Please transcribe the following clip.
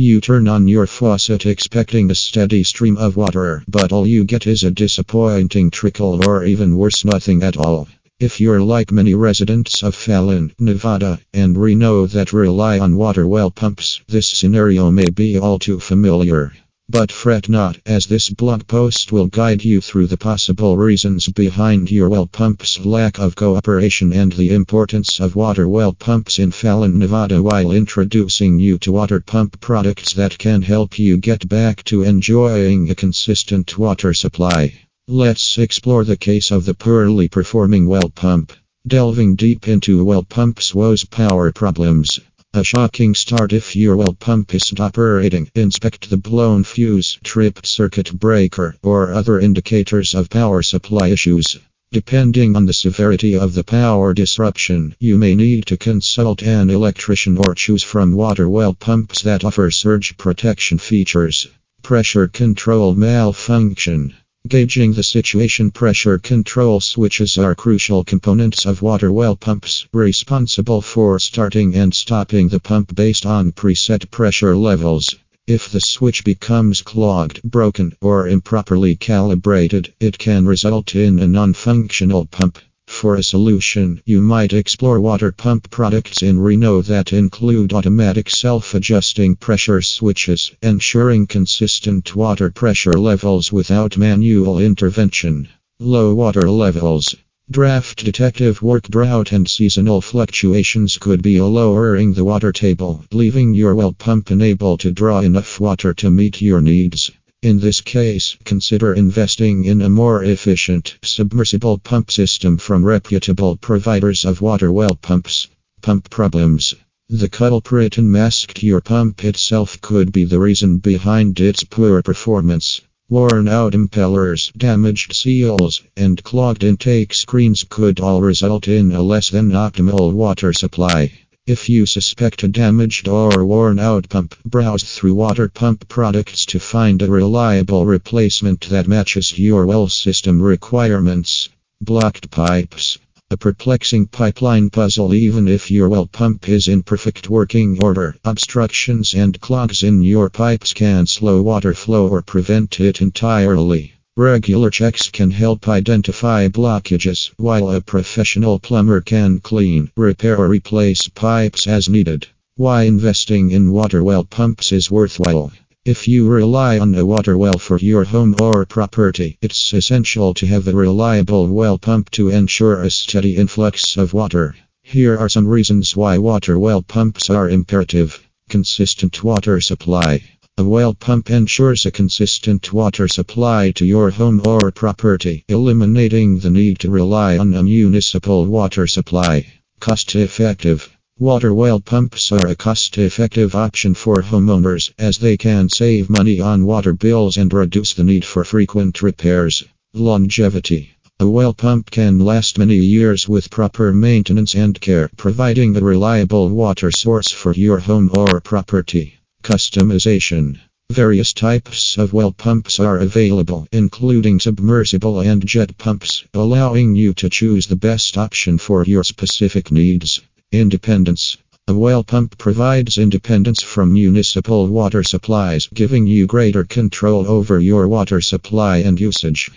You turn on your faucet expecting a steady stream of water, but all you get is a disappointing trickle or even worse, nothing at all. If you're like many residents of Fallon, Nevada, and Reno that rely on water well pumps, this scenario may be all too familiar. But fret not, as this blog post will guide you through the possible reasons behind your well pump's lack of cooperation and the importance of water well pumps in Fallon, Nevada, while introducing you to water pump products that can help you get back to enjoying a consistent water supply. Let's explore the case of the poorly performing well pump. Delving deep into well pump's woes power problems. A shocking start if your well pump isn't operating. Inspect the blown fuse, tripped circuit breaker, or other indicators of power supply issues. Depending on the severity of the power disruption, you may need to consult an electrician or choose from water well pumps that offer surge protection features. Pressure control malfunction. Gauging the situation pressure control switches are crucial components of water well pumps, responsible for starting and stopping the pump based on preset pressure levels. If the switch becomes clogged, broken, or improperly calibrated, it can result in a non-functional pump. For a solution, you might explore water pump products in Reno that include automatic self adjusting pressure switches, ensuring consistent water pressure levels without manual intervention. Low water levels. Draft detective work drought and seasonal fluctuations could be lowering the water table, leaving your well pump unable to draw enough water to meet your needs. In this case, consider investing in a more efficient submersible pump system from reputable providers of water well pumps. Pump problems. The culprit unmasked your pump itself could be the reason behind its poor performance. Worn out impellers, damaged seals, and clogged intake screens could all result in a less than optimal water supply. If you suspect a damaged or worn out pump, browse through water pump products to find a reliable replacement that matches your well system requirements. Blocked pipes. A perplexing pipeline puzzle even if your well pump is in perfect working order. Obstructions and clogs in your pipes can slow water flow or prevent it entirely. Regular checks can help identify blockages, while a professional plumber can clean, repair, or replace pipes as needed. Why investing in water well pumps is worthwhile. If you rely on a water well for your home or property, it's essential to have a reliable well pump to ensure a steady influx of water. Here are some reasons why water well pumps are imperative. Consistent water supply. A well pump ensures a consistent water supply to your home or property, eliminating the need to rely on a municipal water supply. Cost effective. Water well pumps are a cost effective option for homeowners as they can save money on water bills and reduce the need for frequent repairs. Longevity. A well pump can last many years with proper maintenance and care, providing a reliable water source for your home or property. Customization Various types of well pumps are available, including submersible and jet pumps, allowing you to choose the best option for your specific needs. Independence A well pump provides independence from municipal water supplies, giving you greater control over your water supply and usage.